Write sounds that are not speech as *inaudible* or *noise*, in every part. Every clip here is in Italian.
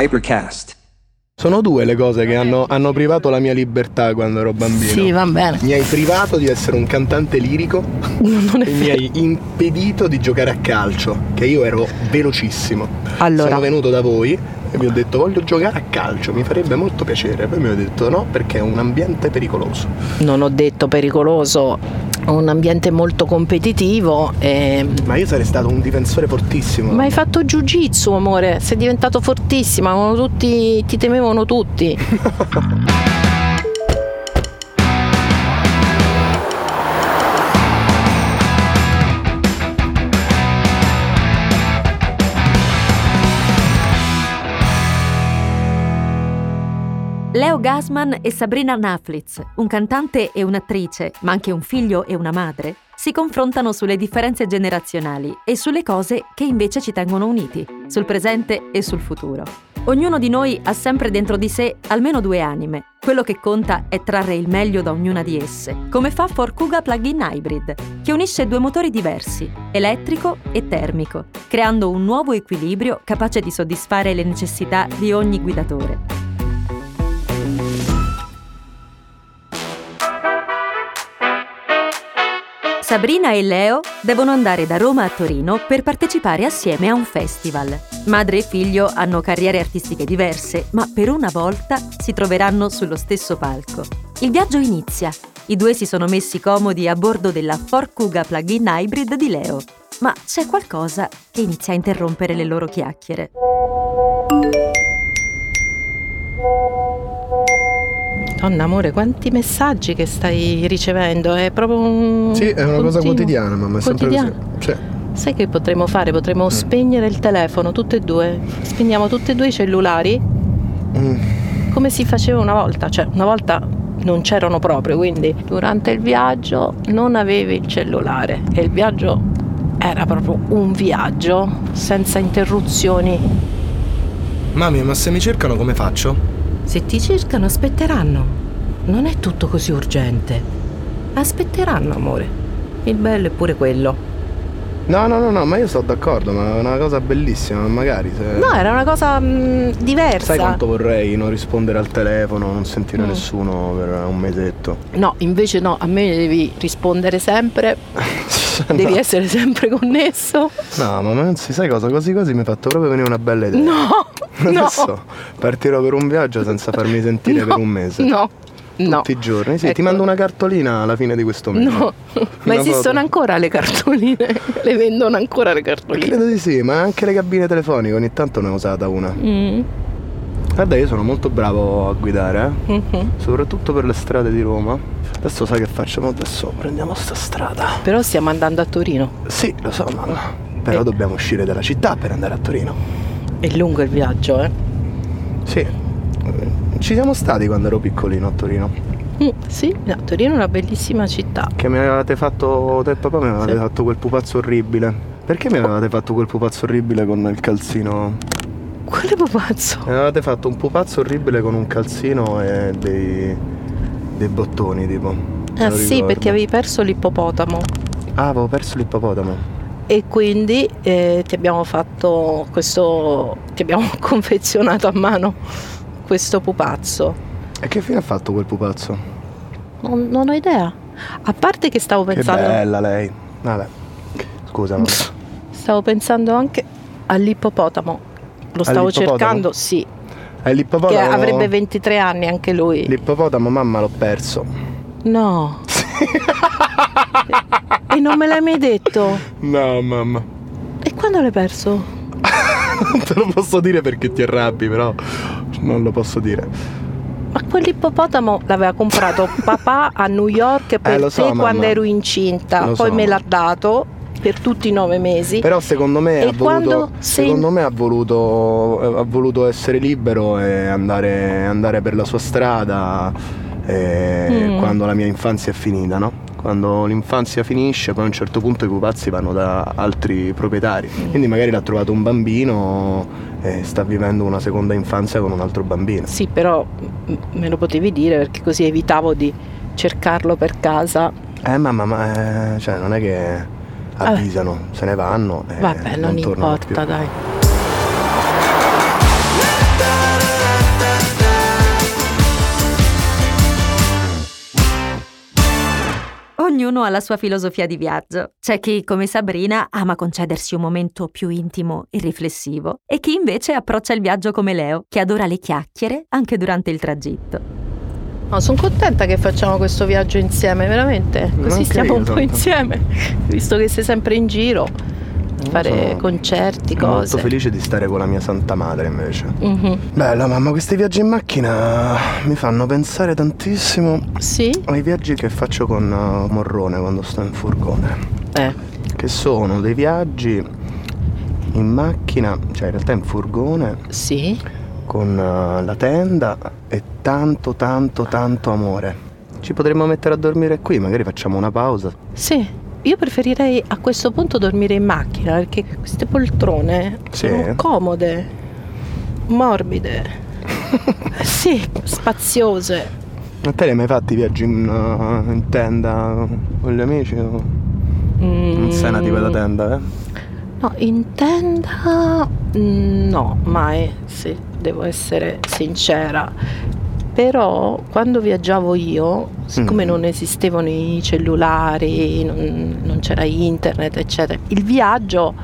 Hypercast. Sono due le cose che hanno, hanno privato la mia libertà quando ero bambino. Sì, va bene. Mi hai privato di essere un cantante lirico *laughs* Non è e mi hai impedito di giocare a calcio, che io ero velocissimo. Allora. Sono venuto da voi e vi ho detto voglio giocare a calcio, mi farebbe molto piacere. Poi mi ho detto no perché è un ambiente pericoloso. Non ho detto pericoloso, un ambiente molto competitivo. E... Ma io sarei stato un difensore fortissimo. Ma hai fatto jiu-jitsu, amore, sei diventato fortissima, tutti, ti temevano tutti. *laughs* Leo Gasman e Sabrina Naflitz, un cantante e un'attrice, ma anche un figlio e una madre, si confrontano sulle differenze generazionali e sulle cose che invece ci tengono uniti, sul presente e sul futuro. Ognuno di noi ha sempre dentro di sé almeno due anime. Quello che conta è trarre il meglio da ognuna di esse, come fa Forcuga Plug-in Hybrid, che unisce due motori diversi, elettrico e termico, creando un nuovo equilibrio capace di soddisfare le necessità di ogni guidatore. Sabrina e Leo devono andare da Roma a Torino per partecipare assieme a un festival. Madre e figlio hanno carriere artistiche diverse, ma per una volta si troveranno sullo stesso palco. Il viaggio inizia. I due si sono messi comodi a bordo della Ford Kuga plug-in hybrid di Leo. Ma c'è qualcosa che inizia a interrompere le loro chiacchiere. Donna, amore, quanti messaggi che stai ricevendo? È proprio un. Sì, è una cosa continuo- quotidiana, mamma, è sempre Quotidiana. così. Sì. Sai che potremmo fare? Potremmo spegnere il telefono, tutte e due. Spegniamo tutti e due i cellulari Mm. come si faceva una volta. Cioè, una volta non c'erano proprio, quindi durante il viaggio non avevi il cellulare e il viaggio era proprio un viaggio senza interruzioni. Mami, ma se mi cercano come faccio? Se ti cercano, aspetteranno. Non è tutto così urgente. Aspetteranno, amore. Il bello è pure quello. No, no, no, no, ma io sono d'accordo, ma è una cosa bellissima, magari se... No, era una cosa mm, diversa. Sai quanto vorrei non rispondere al telefono, non sentire Mm. nessuno per un mesetto? No, invece no, a me devi rispondere sempre, *laughs* devi essere sempre connesso. No, ma anzi, sai cosa? Così così mi hai fatto proprio venire una bella idea. No, no, Adesso partirò per un viaggio senza farmi sentire no, per un mese. No, no. Tutti i giorni. Sì, ti Ecco. mando una cartolina alla fine di questo mese. No, ma esistono foto. ancora le cartoline? *laughs* Le vendono ancora le cartoline? Credo di sì, ma anche le cabine telefoniche ogni tanto ne ho usata una. Mm, Guarda, io sono molto bravo a guidare, eh? mhm. soprattutto per le strade di Roma. Adesso sai che facciamo? Adesso prendiamo sta strada. Però stiamo andando a Torino. Sì, lo so, mamma. Però Eh. dobbiamo uscire dalla città per andare a Torino. È lungo il viaggio, eh? Sì. Ci siamo stati quando ero piccolino a Torino. Mm, sì, no, Torino è una bellissima città. Che mi avevate fatto. Te e papà mi avevate Sì. fatto quel pupazzo orribile. Perché mi avevate fatto quel pupazzo orribile con il calzino? Quale pupazzo? Mi avevate fatto un pupazzo orribile con un calzino e dei. dei bottoni, tipo. Ah sì, perché avevi perso l'ippopotamo. Ah, avevo perso l'ippopotamo. E quindi eh, ti abbiamo fatto questo. ti abbiamo *laughs* confezionato a mano questo pupazzo. E che fine ha fatto quel pupazzo? Non, non ho idea. A parte che stavo Che pensando. bella lei. Vabbè. Scusa. Stavo pensando anche all'ippopotamo. Lo stavo All'ippopotamo? cercando, sì. Che l'ippopotamo. avrebbe 23 anni anche lui. L'ippopotamo, mamma, l'ho perso. No. E non me l'hai mai detto? No, mamma. E quando l'hai perso? Non *laughs* te lo posso dire perché ti arrabbi, però. Non lo posso dire. Ma quell'ippopotamo l'aveva comprato *laughs* papà a New York per Eh, te so, mamma. quando ero incinta, Lo poi so. me l'ha dato per tutti i nove mesi. Però secondo me ha voluto. Secondo me ha voluto. Ha voluto essere libero e andare, andare per la sua strada. Eh, Mm. Quando la mia infanzia è finita, no? Quando l'infanzia finisce, poi a un certo punto i pupazzi vanno da altri proprietari. Mm. Quindi magari l'ha trovato un bambino e sta vivendo una seconda infanzia con un altro bambino. Sì, però me lo potevi dire perché così evitavo di cercarlo per casa. Eh mamma, ma eh, cioè non è che avvisano, se ne vanno. e Vabbè, non, tornano importa, più. dai. Ognuno ha la sua filosofia di viaggio. C'è chi, come Sabrina, ama concedersi un momento più intimo e riflessivo, e chi invece approccia il viaggio come Leo, che adora le chiacchiere anche durante il tragitto. No, sono contenta che facciamo questo viaggio insieme, veramente. Così stiamo un po' insieme, *laughs* visto che sei sempre in giro, fare Sono concerti, Molto cose. felice di stare con la mia santa madre invece. Mhm. Bella mamma, questi viaggi in macchina mi fanno pensare tantissimo Sì? ai viaggi che faccio con uh, Morrone quando sto in furgone. Eh. Che sono dei viaggi in macchina, cioè in realtà in furgone, Sì? con uh, la tenda e tanto tanto tanto amore. Ci potremmo mettere a dormire qui, magari facciamo una pausa. Sì. Io preferirei a questo punto dormire in macchina perché queste poltrone Sì. sono comode, morbide, *laughs* sì, spaziose. A te li hai mai fatti viaggi in, uh, in tenda con gli amici? o Non sei una tipa da tenda, eh? No, in tenda mm, no, mai, sì, devo essere sincera. Però quando viaggiavo io, siccome Mm. non esistevano i cellulari, non, non c'era internet, eccetera, il viaggio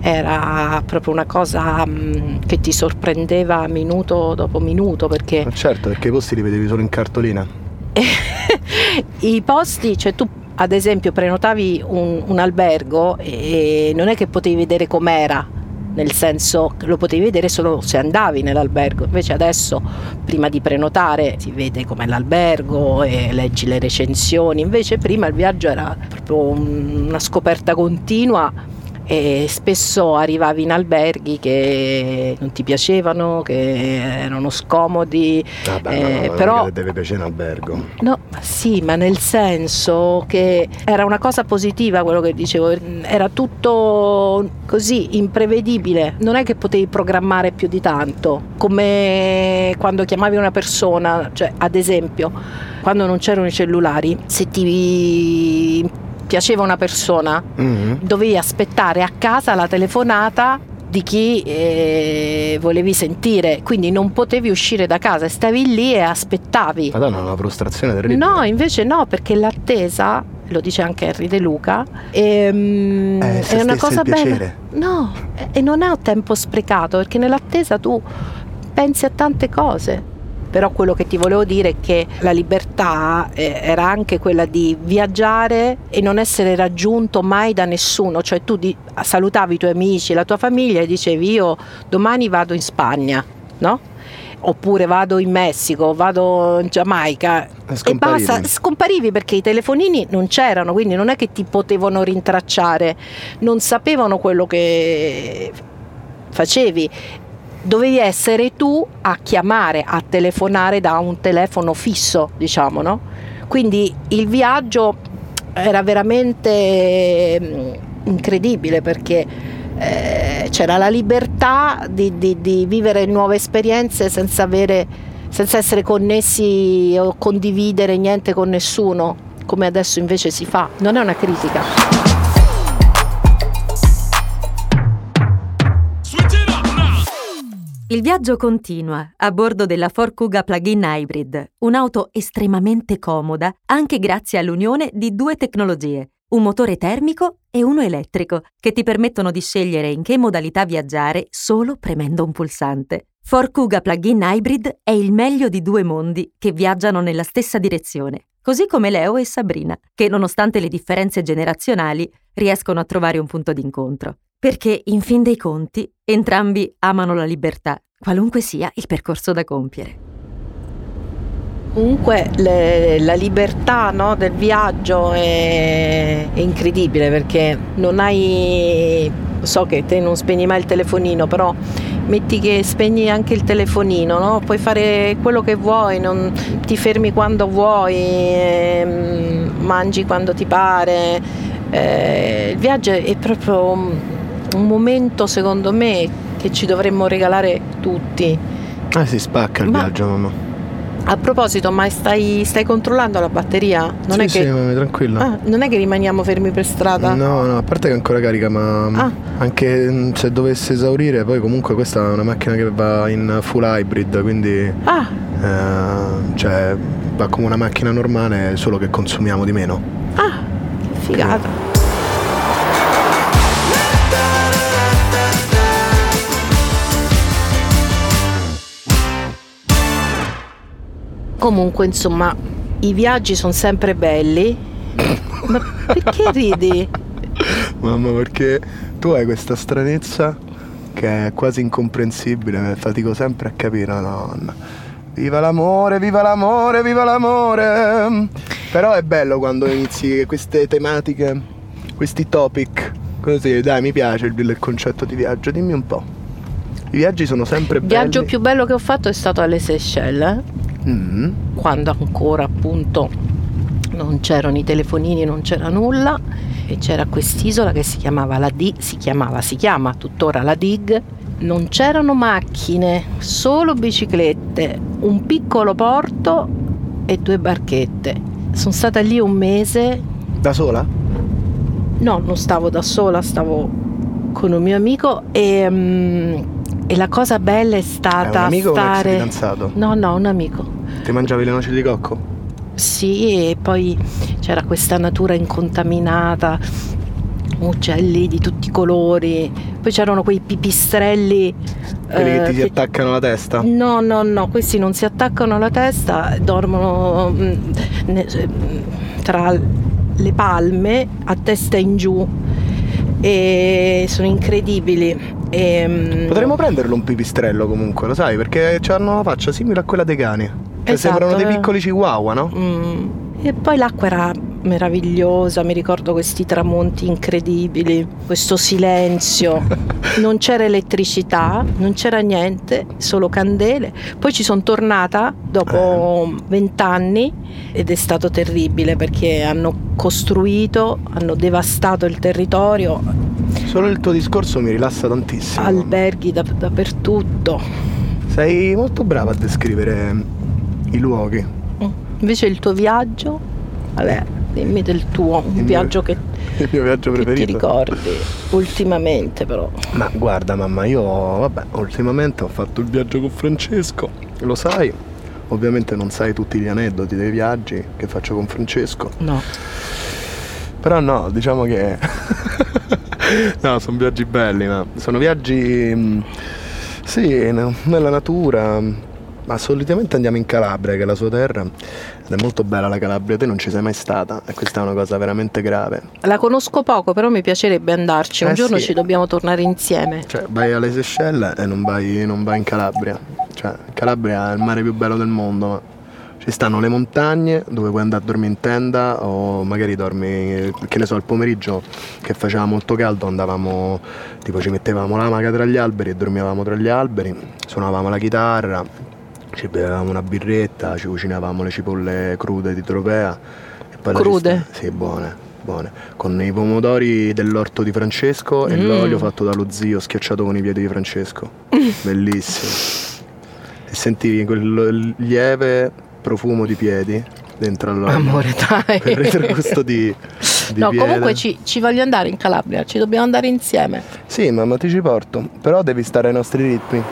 era proprio una cosa mm, che ti sorprendeva minuto dopo minuto perché Ma certo, perché i posti li vedevi solo in cartolina. *laughs* i posti, cioè tu ad esempio prenotavi un, un albergo e non è che potevi vedere com'era, nel senso che lo potevi vedere solo se andavi nell'albergo, invece adesso prima di prenotare si vede com'è l'albergo e leggi le recensioni, invece prima il viaggio era proprio un- una scoperta continua e spesso arrivavi in alberghi che non ti piacevano, che erano scomodi, Vabbè, Eh, no, no, però- deve piacere in albergo. No, sì, ma nel senso che era una cosa positiva quello che dicevo, era tutto così imprevedibile, non è che potevi programmare più di tanto, come quando chiamavi una persona, cioè ad esempio, quando non c'erano i cellulari, se ti piaceva una persona, Mhm. dovevi aspettare a casa la telefonata di chi eh, volevi sentire, quindi non potevi uscire da casa, stavi lì e aspettavi. Madonna, una frustrazione terribile. No, invece no, perché l'attesa, lo dice anche Henry De Luca, ehm, Eh, è una cosa bella. No, e- e non è un tempo sprecato, perché nell'attesa tu pensi a tante cose. Però quello che ti volevo dire è che la libertà eh, era anche quella di viaggiare e non essere raggiunto mai da nessuno, cioè tu di- salutavi i tuoi amici, la tua famiglia e dicevi io domani vado in Spagna, no? Oppure vado in Messico, vado in Giamaica E e basta, scomparivi perché i telefonini non c'erano, quindi non è che ti potevano rintracciare, non sapevano quello che facevi. Dovevi essere tu a chiamare, a telefonare da un telefono fisso, diciamo, no? Quindi il viaggio era veramente mm, incredibile perché eh, c'era la libertà di, di- di vivere nuove esperienze senza avere senza essere connessi o condividere niente con nessuno, come adesso invece si fa. Non è una critica. Il viaggio continua a bordo della Ford Kuga Plug-in Hybrid, un'auto estremamente comoda anche grazie all'unione di due tecnologie, un motore termico e uno elettrico, che ti permettono di scegliere in che modalità viaggiare solo premendo un pulsante. Ford Kuga Plug-in Hybrid è il meglio di due mondi che viaggiano nella stessa direzione, così come Leo e Sabrina, che nonostante le differenze generazionali riescono a trovare un punto d'incontro. Perché, in fin dei conti, entrambi amano la libertà, qualunque sia il percorso da compiere. Comunque le- la libertà no, del viaggio è, è incredibile perché non hai, so che te non spegni mai il telefonino, però metti che spegni anche il telefonino, no? puoi fare quello che vuoi, non- ti fermi quando vuoi, ehm, mangi quando ti pare. Eh, il viaggio è proprio un, momento secondo me che ci dovremmo regalare tutti. Ah, si spacca il Ma- viaggio, mamma. A proposito, ma stai, stai controllando la batteria? Non, sì, è sì, che, mamma, tranquilla. Ah, non è che rimaniamo fermi per strada? No, no, a parte che è ancora carica, ma Ah. anche mm, se dovesse esaurire, poi comunque questa è una macchina che va in full hybrid, quindi Ah, eh, cioè va come una macchina normale, solo che consumiamo di meno. ah, Figata. Comunque, insomma, i viaggi sono sempre belli. Ma perché ridi? Mamma, perché tu hai questa stranezza che è quasi incomprensibile, fatico sempre a capire, Madonna. Viva l'amore, viva l'amore, viva l'amore! Però è bello quando inizi queste tematiche, questi topic. Così, dai, mi piace il, il concetto di viaggio, dimmi un po'. I viaggi sono sempre belli. Il viaggio più bello che ho fatto è stato alle Seychelles. Mm. quando ancora appunto non c'erano i telefonini, non c'era nulla e c'era quest'isola che si chiamava la Dig, si chiamava, si chiama tuttora la Dig. Non c'erano macchine, solo biciclette, un piccolo porto e due barchette. Sono stata lì un mese, Da sola? no, non stavo da sola, stavo con un mio amico e, mm, e la cosa bella è È stata un amico o un stare... fidanzato? No, no, un amico. Ti mangiavi le noci di cocco? Sì, e poi c'era questa natura incontaminata, uccelli di tutti i colori, poi c'erano quei pipistrelli. Quelli che eh, ti si attaccano alla testa? No, no, no, questi non si attaccano alla testa, dormono mm, ne- tra le palme a testa in giù e sono incredibili. E, mm, Potremmo prenderlo un pipistrello comunque, lo sai, perché hanno una faccia simile a quella dei cani. Cioè, Esatto, sembrano dei eh. piccoli chihuahua, no? Mm. E poi l'acqua era meravigliosa, mi ricordo questi tramonti incredibili, questo silenzio. *laughs* Non c'era elettricità, non c'era niente, solo candele. Poi ci sono tornata dopo vent'anni ed è stato terribile perché hanno costruito, hanno devastato il territorio, Solo il tuo discorso mi rilassa tantissimo. alberghi da- dappertutto. Sei molto brava a descrivere i luoghi. Mm. Invece il tuo viaggio, vabbè, dimmi del tuo, mio- viaggio che Il mio viaggio Che ti preferito. ricordi ultimamente però? Ma guarda mamma, io vabbè, ultimamente ho fatto il viaggio con Francesco, lo sai. Ovviamente non sai tutti gli aneddoti dei viaggi che faccio con Francesco. No. Però no, diciamo che... *laughs* no, sono viaggi belli, ma sono viaggi... mh, Sì, ne- nella natura. Ma solitamente andiamo in Calabria, che è la sua terra. Ed è molto bella la Calabria, te non ci sei mai stata. E questa è una cosa veramente grave. La conosco poco, però mi piacerebbe andarci. Un Eh giorno sì. ci dobbiamo tornare insieme. Cioè, vai alle Seychelles e non vai, non vai in Calabria. Cioè, Calabria è il mare più bello del mondo. ma Ci stanno le montagne dove puoi andare a dormire in tenda o magari dormi, che ne so, al pomeriggio che faceva molto caldo andavamo, tipo ci mettevamo l'amaca tra gli alberi e dormivamo tra gli alberi, suonavamo la chitarra, ci bevevamo una birretta, ci cucinavamo le cipolle crude di Tropea. Crude? Sì, buone, buone. Con i pomodori dell'orto di Francesco e Mm. l'olio fatto dallo zio schiacciato con i piedi di Francesco. *laughs* Bellissimo. E sentivi quel lieve profumo di piedi dentro all'olio. Amore, *laughs* dai. Per retrogusto di, di no, piede. comunque ci, ci voglio andare in Calabria, ci dobbiamo andare insieme. Sì, mamma ti ci porto, però devi stare ai nostri ritmi.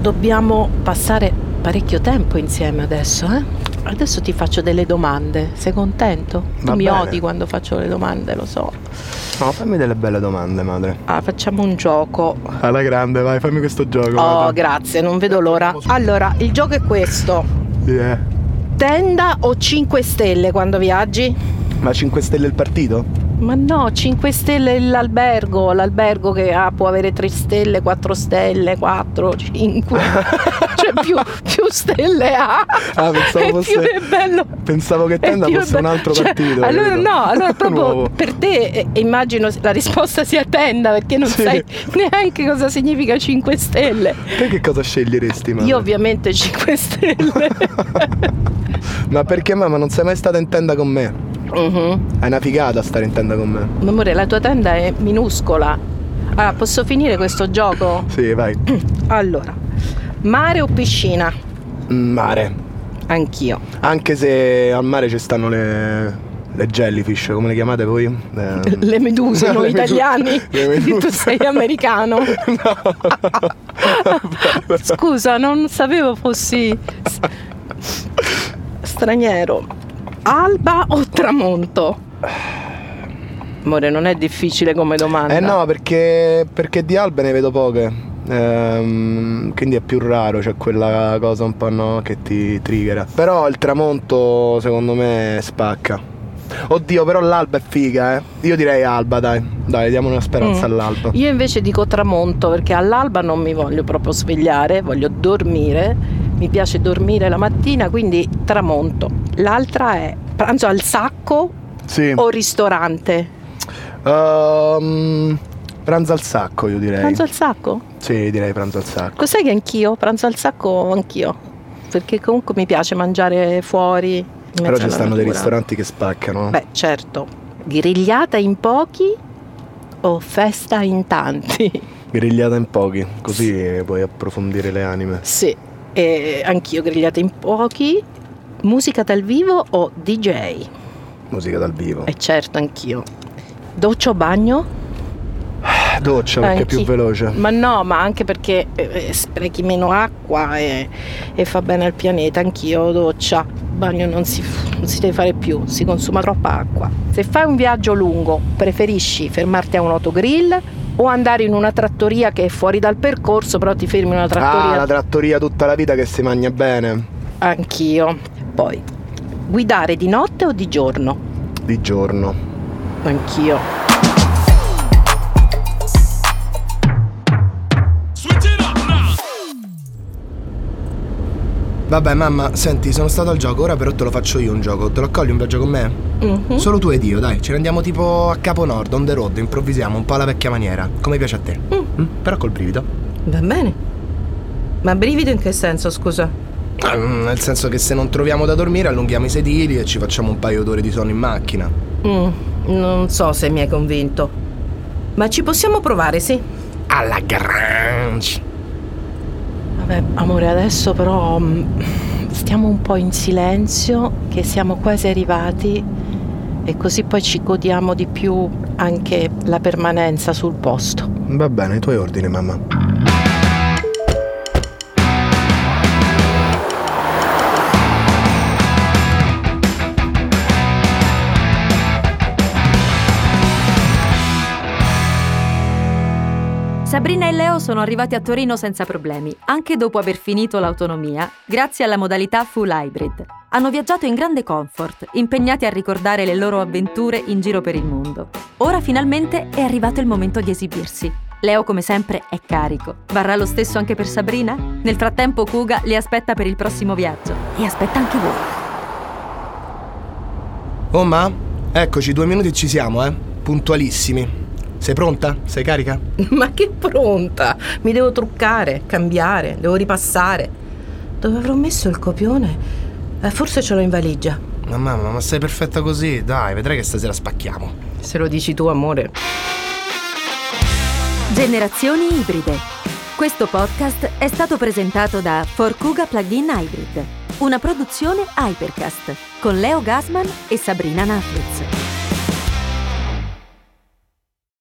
Dobbiamo passare parecchio tempo insieme adesso, eh? Adesso ti faccio delle domande. Sei contento? Tu Va mi bene. odi quando faccio le domande, lo so. No, fammi delle belle domande, madre. Ah, facciamo un gioco. Alla grande, vai, fammi questo gioco. Oh, madre. grazie, non vedo l'ora. Allora, il gioco è questo. Yeah. Tenda o 5 stelle quando viaggi? Ma 5 stelle il partito? Ma no, 5 stelle l'albergo, l'albergo che ha, può avere 3 stelle, 4 stelle, 4, 5. *laughs* cioè più, più stelle ha. Ah, pensavo fosse- bello. Pensavo che tenda fosse un altro Cioè, partito. Allora capito? no, allora *laughs* proprio Nuovo. per te eh, immagino la risposta sia tenda perché non Sì. sai neanche cosa significa 5 stelle. Te che cosa sceglieresti, mamma? Io ovviamente 5 stelle. *laughs* Ma perché mamma non sei mai stata in tenda con me? Mhm. È una figata stare in tenda con me. Amore, la tua tenda è minuscola. Allora, posso finire questo gioco? *laughs* Sì, vai. *clears throat* Allora, mare o piscina? Mm, Mare. Anch'io. Anche se al mare ci stanno le, le jellyfish, come le chiamate voi? Eh, *laughs* Le meduse, noi italiani. meduse. *laughs* Tu sei americano. Scusa, non sapevo fossi straniero. Alba o tramonto? Amore, non è difficile come domanda. Eh no, perché, perché di albe ne vedo poche. Ehm, quindi è più raro, c'è quella cosa un po' no, che ti triggera. Però il tramonto secondo me spacca. Oddio, però l'alba è figa, eh. Io direi alba, dai. Dai, diamo una speranza Mm. all'alba. Io invece dico tramonto perché all'alba non mi voglio proprio svegliare, voglio dormire. Mi piace dormire la mattina, quindi tramonto. L'altra è pranzo al sacco Sì. o ristorante? Ehm, pranzo al sacco, io direi. Pranzo al sacco? Sì, direi pranzo al sacco. Cos'è che anch'io? Pranzo al sacco anch'io. Perché comunque mi piace mangiare fuori. Però ci stanno dei ristoranti che spaccano. Beh, certo. Grigliata in pochi o festa in tanti? Grigliata in pochi, così puoi approfondire le anime. Sì, e anch'io grigliata in pochi. Musica dal vivo o DJ? Musica dal vivo. E certo, anch'io. Doccia o bagno? *sighs* Doccia perché è più Anch'io. veloce. Ma no, ma anche perché eh, sprechi meno acqua e, e fa bene al pianeta. Anch'io doccia. Bagno non si, non si deve fare più, si consuma troppa acqua. Se fai un viaggio lungo, preferisci fermarti a un autogrill o andare in una trattoria che è fuori dal percorso, però ti fermi in una Ah, trattoria? la trattoria tutta la vita che si mangia bene. Anch'io. Poi, guidare di notte o di giorno? Di giorno. Anch'io. Vabbè, mamma, senti, sono stato al gioco, ora però te lo faccio io un gioco. Te lo accogli un viaggio con me? Mhm. Solo tu ed io, dai, ce ne andiamo tipo a Capo Nord, on the road, improvvisiamo un po' alla vecchia maniera. Come piace a te? Mm. Mm? Però col brivido. Va bene. Ma brivido in che senso, scusa? Ah, nel senso che se non troviamo da dormire allunghiamo i sedili e ci facciamo un paio d'ore di sonno in macchina. Mm, non so se mi hai convinto. Ma ci possiamo provare, sì? Alla grange. Vabbè, amore, adesso però mm, stiamo un po' in silenzio, che siamo quasi arrivati e così poi ci godiamo di più anche la permanenza sul posto. Va bene, i tuoi ordini, mamma. Sabrina e Leo sono arrivati a Torino senza problemi, anche dopo aver finito l'autonomia, grazie alla modalità full hybrid. Hanno viaggiato in grande comfort, impegnati a ricordare le loro avventure in giro per il mondo. Ora finalmente è arrivato il momento di esibirsi. Leo, come sempre, è carico. Varrà lo stesso anche per Sabrina? Nel frattempo, Kuga li aspetta per il prossimo viaggio. E aspetta anche voi. Oh, ma? Eccoci, due minuti ci siamo, eh? Puntualissimi. Sei pronta? Sei carica? *laughs* Ma che pronta! Mi devo truccare, cambiare, devo ripassare. Dove avrò messo il copione? Eh, forse ce l'ho in valigia. Ma mamma, ma sei perfetta così? Dai, vedrai che stasera spacchiamo. Se lo dici tu, amore. Generazioni ibride. Questo podcast è stato presentato da Forcuga Plugin Hybrid, una produzione Hypercast con Leo Gasman e Sabrina Naflitz.